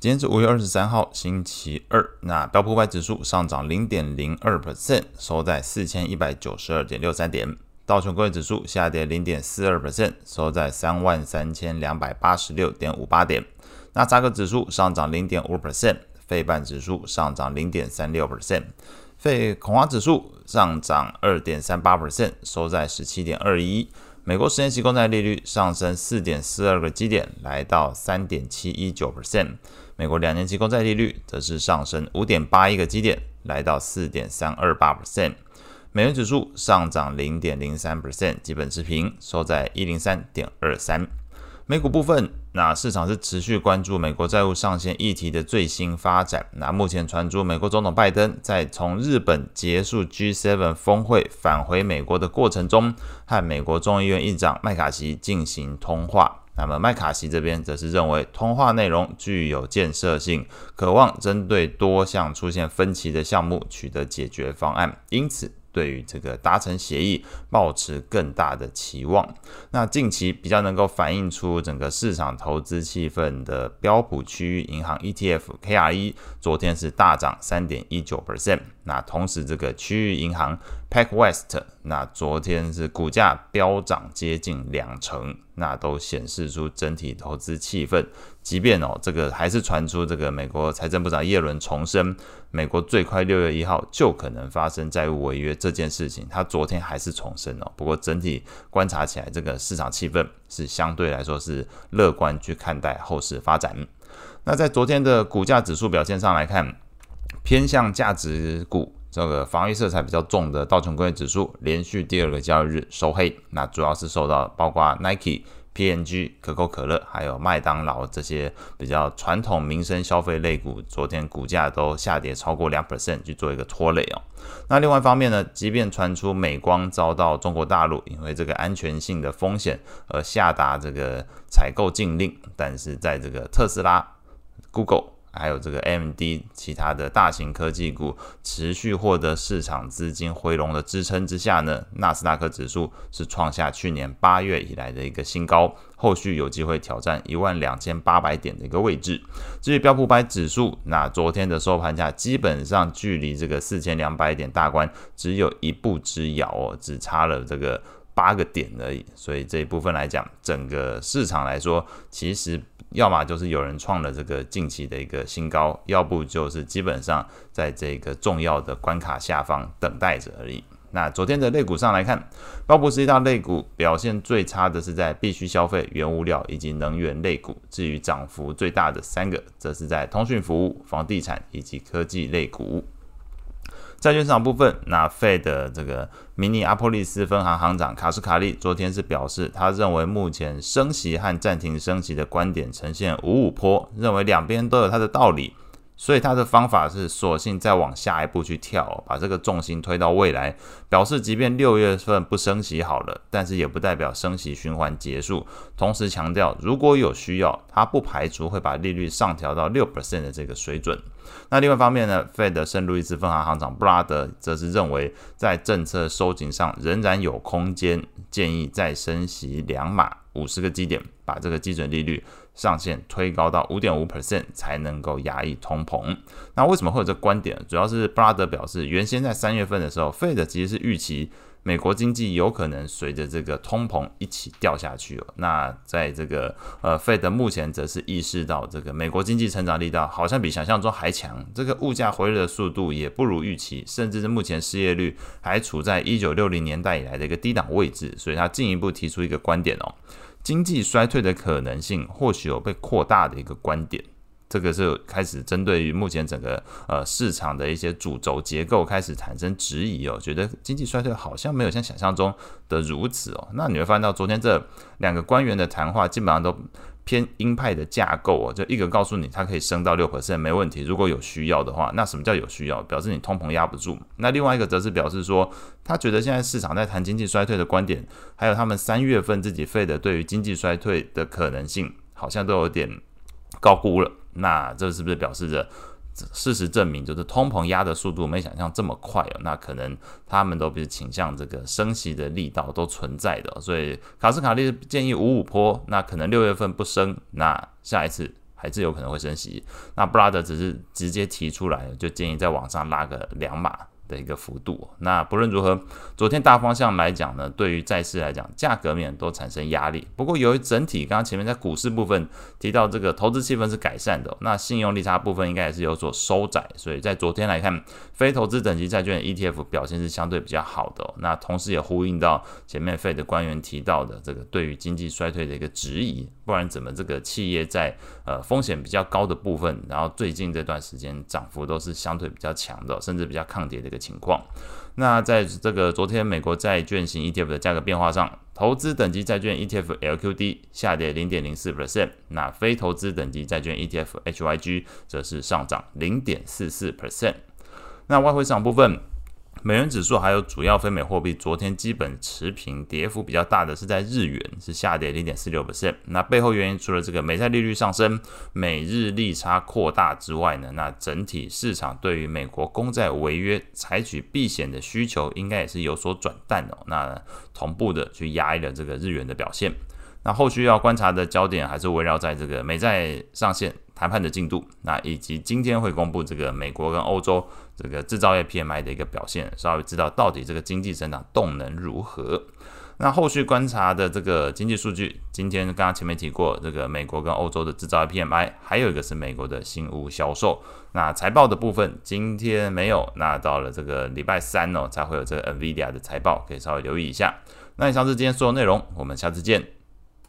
今天是五月二十三号，星期二。那标普五百指数上涨零点零二 percent，收在四千一百九十二点六三点。道琼工业指数下跌零点四二 percent，收在三万三千两百八十六点五八点。纳扎克指数上涨零点五 percent，费半指数上涨零点三六 percent，费恐慌指数上涨二点三八 percent，收在十七点二一。美国十年期公债利率上升四点四二个基点，来到三点七一九 percent。美国两年期公债利率则是上升五点八一个基点，来到四点三二八 percent。美元指数上涨零点零三 percent，基本持平，收在一零三点二三。美股部分，那市场是持续关注美国债务上限议题的最新发展。那目前传出美国总统拜登在从日本结束 G7 峰会返回美国的过程中，和美国众议院议长麦卡锡进行通话。那么麦卡锡这边则是认为通话内容具有建设性，渴望针对多项出现分歧的项目取得解决方案，因此对于这个达成协议抱持更大的期望。那近期比较能够反映出整个市场投资气氛的标普区域银行 ETF KRE，昨天是大涨三点一九 percent。那同时这个区域银行 PacWest，那昨天是股价飙涨接近两成。那都显示出整体投资气氛，即便哦，这个还是传出这个美国财政部长耶伦重申，美国最快六月一号就可能发生债务违约这件事情，他昨天还是重申哦。不过整体观察起来，这个市场气氛是相对来说是乐观去看待后市发展。那在昨天的股价指数表现上来看，偏向价值股。这个防御色彩比较重的道琼工业指数连续第二个交易日收黑，那主要是受到包括 Nike、PNG、可口可乐还有麦当劳这些比较传统民生消费类股，昨天股价都下跌超过两 percent 去做一个拖累哦。那另外一方面呢，即便传出美光遭到中国大陆因为这个安全性的风险而下达这个采购禁令，但是在这个特斯拉、Google。还有这个 MD，其他的大型科技股持续获得市场资金回笼的支撑之下呢，纳斯达克指数是创下去年八月以来的一个新高，后续有机会挑战一万两千八百点的一个位置。至于标普百指数，那昨天的收盘价基本上距离这个四千两百点大关只有一步之遥哦，只差了这个八个点而已。所以这一部分来讲，整个市场来说，其实。要么就是有人创了这个近期的一个新高，要不就是基本上在这个重要的关卡下方等待着而已。那昨天的类股上来看，标普十一大类股表现最差的是在必需消费、原物料以及能源类股，至于涨幅最大的三个，则是在通讯服务、房地产以及科技类股。债券市场部分，那费的这个明尼阿波利斯分行行长卡斯卡利昨天是表示，他认为目前升息和暂停升息的观点呈现五五坡，认为两边都有他的道理。所以他的方法是索性再往下一步去跳，把这个重心推到未来，表示即便六月份不升息好了，但是也不代表升息循环结束。同时强调，如果有需要，他不排除会把利率上调到六 percent 的这个水准。那另外一方面呢，Fed 圣路易斯分行行长布拉德则是认为，在政策收紧上仍然有空间，建议再升息两码五十个基点，把这个基准利率。上限推高到五点五 percent 才能够压抑通膨。那为什么会有这观点？主要是布拉德表示，原先在三月份的时候，Fed 其实是预期美国经济有可能随着这个通膨一起掉下去哦。那在这个呃，Fed 目前则是意识到这个美国经济成长力道好像比想象中还强，这个物价回落的速度也不如预期，甚至是目前失业率还处在一九六零年代以来的一个低档位置。所以他进一步提出一个观点哦。经济衰退的可能性或许有被扩大的一个观点，这个是开始针对于目前整个呃市场的一些主轴结构开始产生质疑哦，觉得经济衰退好像没有像想象中的如此哦。那你会发现到昨天这两个官员的谈话基本上都偏鹰派的架构哦，就一个告诉你它可以升到六 percent 没问题，如果有需要的话，那什么叫有需要？表示你通膨压不住。那另外一个则是表示说，他觉得现在市场在谈经济衰退的观点，还有他们三月份自己费的对于经济衰退的可能性，好像都有点高估了。那这是不是表示着？事实证明，就是通膨压的速度没想象这么快哦。那可能他们都比较倾向这个升息的力道都存在的，所以卡斯卡利建议五五坡，那可能六月份不升，那下一次还是有可能会升息。那布拉德只是直接提出来，就建议在往上拉个两码。的一个幅度，那不论如何，昨天大方向来讲呢，对于债市来讲，价格面都产生压力。不过由于整体，刚刚前面在股市部分提到这个投资气氛是改善的，那信用利差部分应该也是有所收窄，所以在昨天来看，非投资等级债券 ETF 表现是相对比较好的。那同时也呼应到前面 Fed 的官员提到的这个对于经济衰退的一个质疑，不然怎么这个企业在呃风险比较高的部分，然后最近这段时间涨幅都是相对比较强的，甚至比较抗跌的一个。情况，那在这个昨天美国债券型 ETF 的价格变化上，投资等级债券 ETF LQD 下跌零点零四 percent，那非投资等级债券 ETF HYG 则是上涨零点四四 percent。那外汇市场部分。美元指数还有主要非美货币，昨天基本持平，跌幅比较大的是在日元，是下跌零点四六 percent。那背后原因除了这个美债利率上升、美日利差扩大之外呢，那整体市场对于美国公债违约采取避险的需求，应该也是有所转淡的。那同步的去压抑了这个日元的表现。那后续要观察的焦点还是围绕在这个美债上限谈判的进度，那以及今天会公布这个美国跟欧洲这个制造业 PMI 的一个表现，稍微知道到底这个经济增长动能如何。那后续观察的这个经济数据，今天刚刚前面提过，这个美国跟欧洲的制造业 PMI，还有一个是美国的新屋销售。那财报的部分今天没有，那到了这个礼拜三哦，才会有这个 NVIDIA 的财报，可以稍微留意一下。那以上是今天所有内容，我们下次见。